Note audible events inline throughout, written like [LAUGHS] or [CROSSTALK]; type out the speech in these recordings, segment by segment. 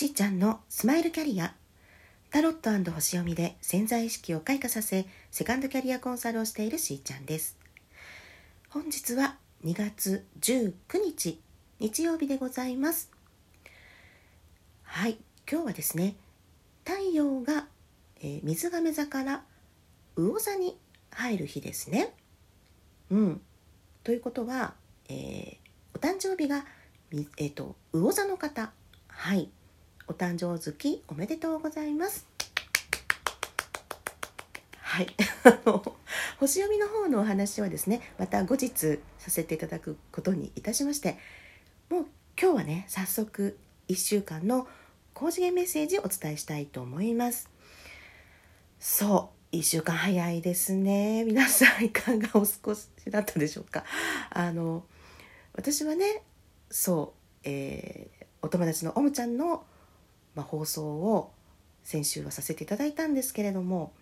しーちゃんのスマイルキャリア。タロット星読みで潜在意識を開花させセカンドキャリアコンサルをしているしーちゃんです。本日は2月19日日曜日でございます。はい今日はですね太陽が、えー、水亀座から魚座に入る日ですね。うん。ということは、えー、お誕生日がえーと魚座の方。はい。お誕生月おめでとうございます。はい。あ [LAUGHS] の星読みの方のお話はですねまた後日させていただくことにいたしましてもう今日はね早速1週間の高次元メッセージをお伝えしたいと思います。そう1週間早いですね。皆さんいかがお過ごしだったでしょうか？あの私はねそう、えー、お友達のおむちゃんのまあ、放送を先週はさせていただいたんですけれども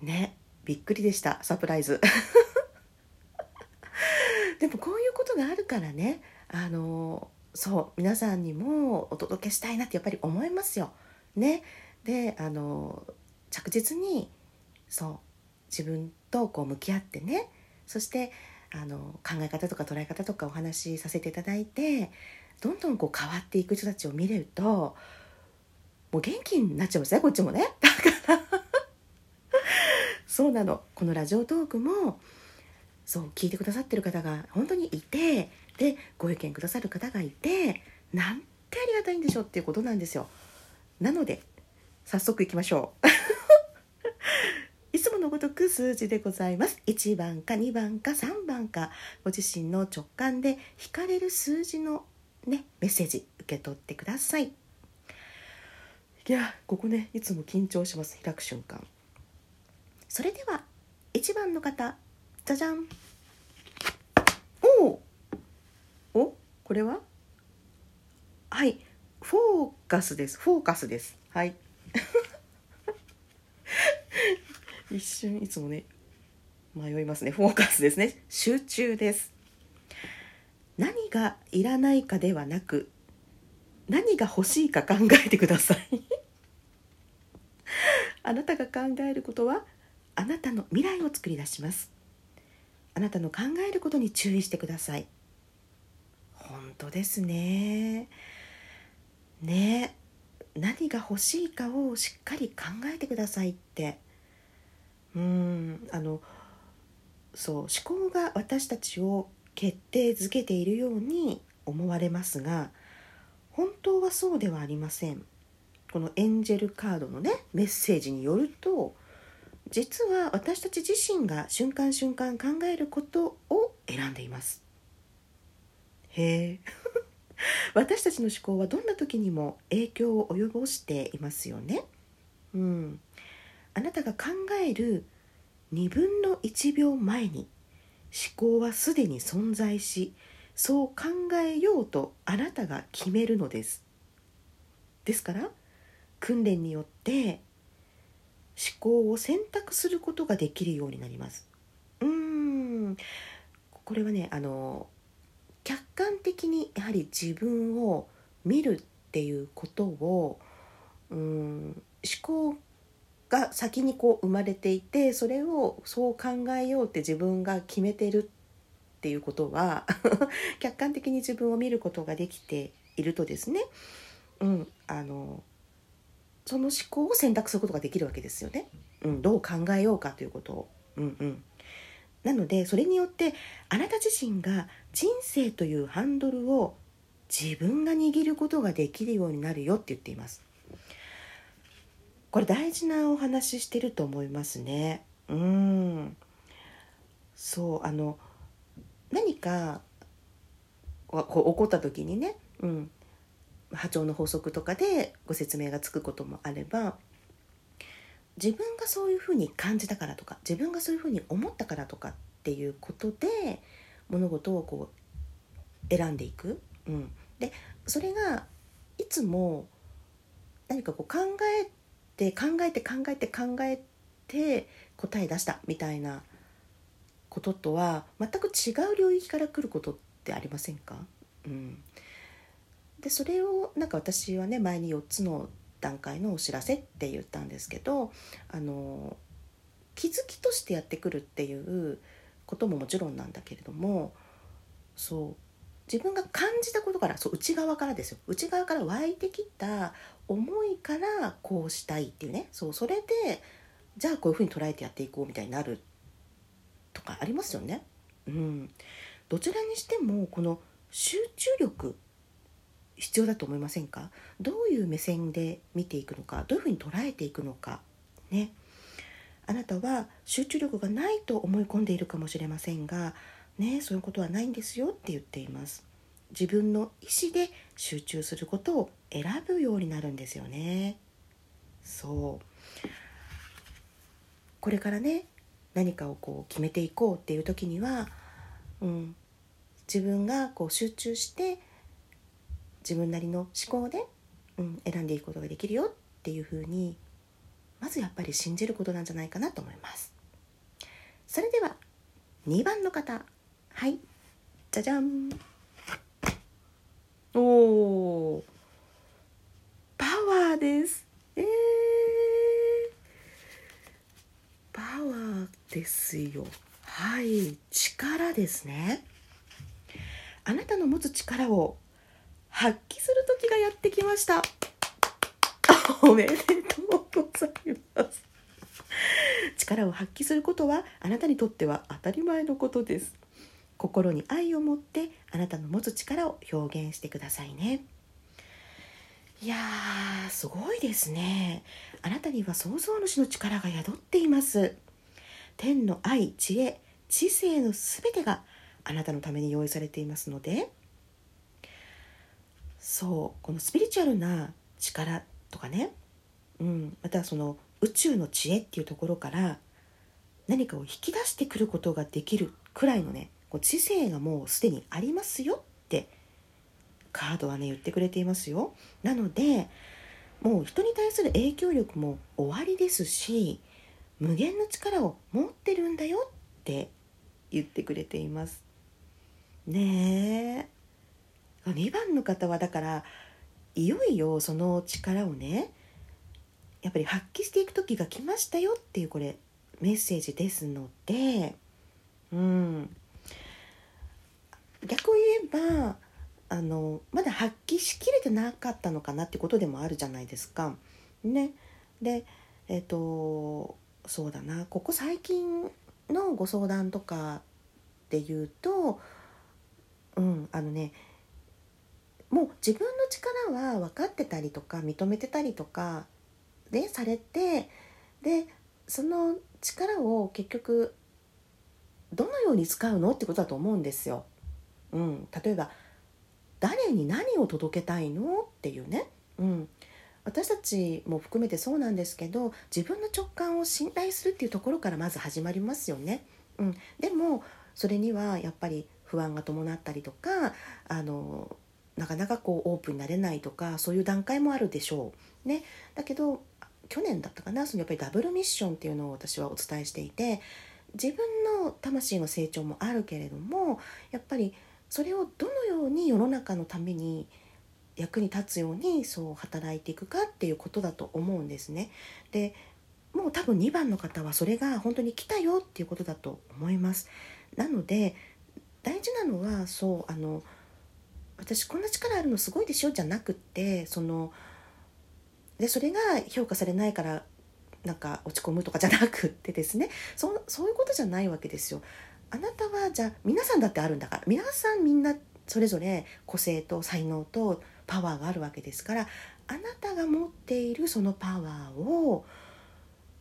ねびっくりでしたサプライズ [LAUGHS] でもこういうことがあるからねあのそう皆さんにもお届けしたいなってやっぱり思いますよ。ね、であの着実にそう自分とこう向き合ってねそしてあの考え方とか捉え方とかお話しさせていただいてどんどんこう変わっていく人たちを見れるともう元気になっちゃうんですねこっちもね。[LAUGHS] だからそうなのこのラジオトークもそう聞いてくださってる方が本当にいてでご意見くださる方がいてなんてありがたいんでしょうっていうことなんですよ。なので早速いきましょう。[LAUGHS] いつものごとく数字でございます。1番か2番か3番かご自身の直感で引かれる数字のねメッセージ受け取ってください。いやここねいつも緊張します。開く瞬間。それでは1番の方じゃじゃん。おおこれは？はい。フォーカスです。フォーカスです。はい。[LAUGHS] 一瞬いつもね迷いますね。フォーカスですね。集中です何がいらないかではなく何が欲しいか考えてください。[LAUGHS] あなたが考えることはあなたの未来を作り出します。あなたの考えることに注意してください。本当ですね。ね。何が欲しいかをしっかり考えてくださいって。うんあのそう思考が私たちを決定づけているように思われますが本当はそうではありません。このエンジェルカードのねメッセージによると実は私たち自身が瞬間瞬間考えることを選んでいます。へえ。[LAUGHS] 私たちの思考はどんな時にも影響を及ぼしていますよね。うん。あなたが考える2分の1秒前に思考はすでに存在しそう考えようとあなたが決めるのです。ですから訓練によって思考を選択することができるようになります。うーん。これはねあの客観的にやはり自分を見るっていうことをうん思考が先にこう生まれていてそれをそう考えようって自分が決めてるっていうことは [LAUGHS] 客観的に自分を見ることができているとですね、うん、あのその思考を選択することができるわけですよね。うん、どう考えようかということを。うんうん、なのでそれによってあなた自身が人生というハンドルを自分が握ることができるようになるよって言っています。これ大事なお話してると思いますね。うんそうあの何かこう起こった時にね、うん、波長の法則とかでご説明がつくこともあれば自分がそういうふうに感じたからとか自分がそういうふうに思ったからとかっていうことで物事をこう選んでいく。うん、でそれがいつも何かこう考えで考えて考えて考えて答え出したみたいなこととは全く違う領域から来ることってありませんか、うん、でそれをなんか私はね前に4つの段階のお知らせって言ったんですけどあの気づきとしてやってくるっていうことももちろんなんだけれどもそう。自分が感じたことからそう内側からですよ。内側から湧いてきた思いからこうしたいっていうね。そうそれでじゃあこういうふうに捉えてやっていこうみたいになるとかありますよね。うん、どちらにしてもこの集中力必要だと思いませんか？どういう目線で見ていくのかどういうふうに捉えていくのかね。あなたは集中力がないと思い込んでいるかもしれませんがねそういうことはないんですよって言っています。自分の意思で集中することを選ぶようになるんですよね。そう。これからね何かをこう決めていこうっていう時には、うん、自分がこう集中して自分なりの思考で、うん、選んでいくことができるよっていうふうにまずやっぱり信じることなんじゃないかなと思います。それでは2番の方。はい。じゃじゃん。おおパワーです。えー、パワーですよ。はい。力ですね。あなたの持つ力を発揮する時がやってきました。[LAUGHS] おめでとうございます。力を発揮することはあなたにとっては当たり前のことです。心に愛を持ってあなたの持つ力を表現してくださいね。いやーすごいですね。あなたには創造主の力が宿っています。天の愛知恵知性のすべてがあなたのために用意されていますので。そうこのスピリチュアルな力とかね、うん、またその宇宙の知恵っていうところから何かを引き出してくることができるくらいのねこう知性がもうすでにありますよってカードはね言ってくれていますよ。なのでもう人に対する影響力も終わりですし無限の力を持ってるんだよって言ってくれています。ねえ2番の方はだからいよいよその力をねやっぱり発揮していく時が来ましたよっていうこれメッセージですのでうん逆を言えばあのまだ発揮しきれてなかったのかなってことでもあるじゃないですか。ね、でえっ、ー、とそうだなここ最近のご相談とかで言うとうんあのねもう自分の力は分かってたりとか認めてたりとかでされてでその力を結局どのように使うのってことだと思うんですよ。うん、例えば誰に何を届けたいの？っていうね、うん、私たちも含めてそうなんですけど自分の直感を信頼するっていうところからまず始まりますよね。うん、でもそれにはやっぱり不安が伴ったりとかあのなかなかこうオープンになれないとかそういう段階もあるでしょう。ね、だけど去年だったかなそのやっぱりダブルミッションっていうのを私はお伝えしていて自分の魂の成長もあるけれどもやっぱりそれをどのように世の中のために役に立つようにそう働いていくかっていうことだと思うんですね。でもう多分2番の方はそれが本当に来たよっていうことだと思います。なので大事なのはそうあの私こんな力あるのすごいでしょじゃなくってそのでそれが評価されないからなんか落ち込むとかじゃなくってですねそそういうことじゃないわけですよ。あなたはじゃあ皆さんだってあるんだから皆さんみんなそれぞれ個性と才能とパワーがあるわけですからあなたが持っているそのパワーを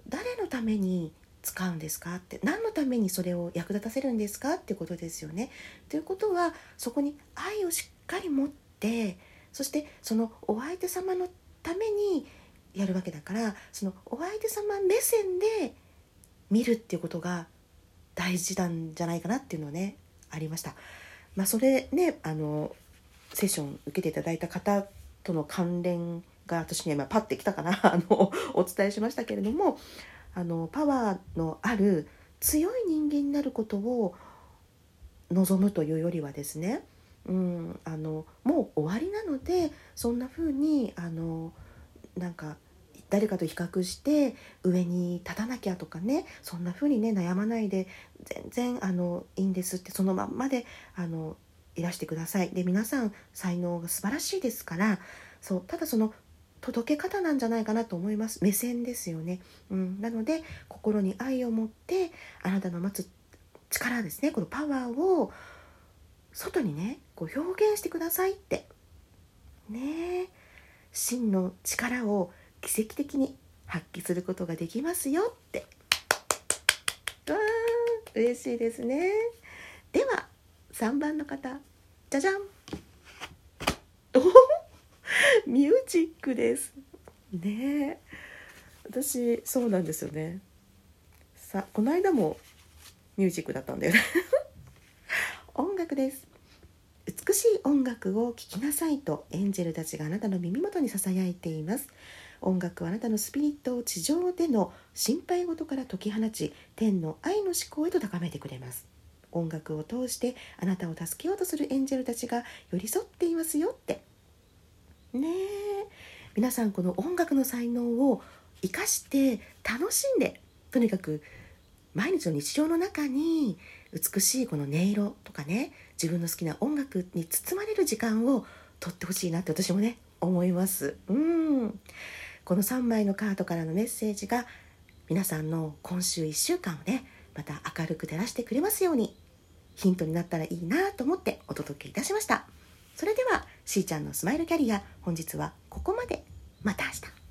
誰のために使うんですかって何のためにそれを役立たせるんですかってことですよね。ということはそこに愛をしっかり持ってそしてそのお相手様のためにやるわけだからそのお相手様目線で見るっていうことが大事なんじゃないかなっていうのねありました。まあ、それねあのセッション受けていただいた方との関連が私には今パッてきたかな [LAUGHS] あのお伝えしましたけれどもあのパワーのある強い人間になることを望むというよりはですね、うん、あのもう終わりなのでそんな風にあのなんか誰かと比較して上に立たなきゃとかねそんな風にね悩まないで全然あのいいんですってそのまんまであのいらしてください。で皆さん才能が素晴らしいですからそうただその届け方なんじゃないかなと思います。目線ですよね、うん、なので心に愛を持ってあなたの待つ力ですね。このパワーを外にねこう表現してくださいって。ね。真の力を奇跡的に発揮することができますよって。わー嬉しいですね。では3番の方。じゃじゃん。おミュージックです。ね私そうなんですよね。さこの間もミュージックだったんだよね。[LAUGHS] 音楽です。美しい音楽を聴きなさいとエンジェルたちがあなたの耳元にささやいています。音楽はあなたのスピリットを地上での心配事から解き放ち天の愛の思考へと高めてくれます。音楽を通してあなたを助けようとするエンジェルたちが寄り添っていますよって。ねえ。皆さんこの音楽の才能を生かして楽しんでとにかく毎日の日常の中に美しいこの音色とかね自分の好きな音楽に包まれる時間をとってほしいなって私もね思います。うん。この3枚のカードからのメッセージが皆さんの今週1週間をねまた明るく照らしてくれますようにヒントになったらいいなと思ってお届けいたしました。それではしーちゃんのスマイルキャリア本日はここまで。また明日。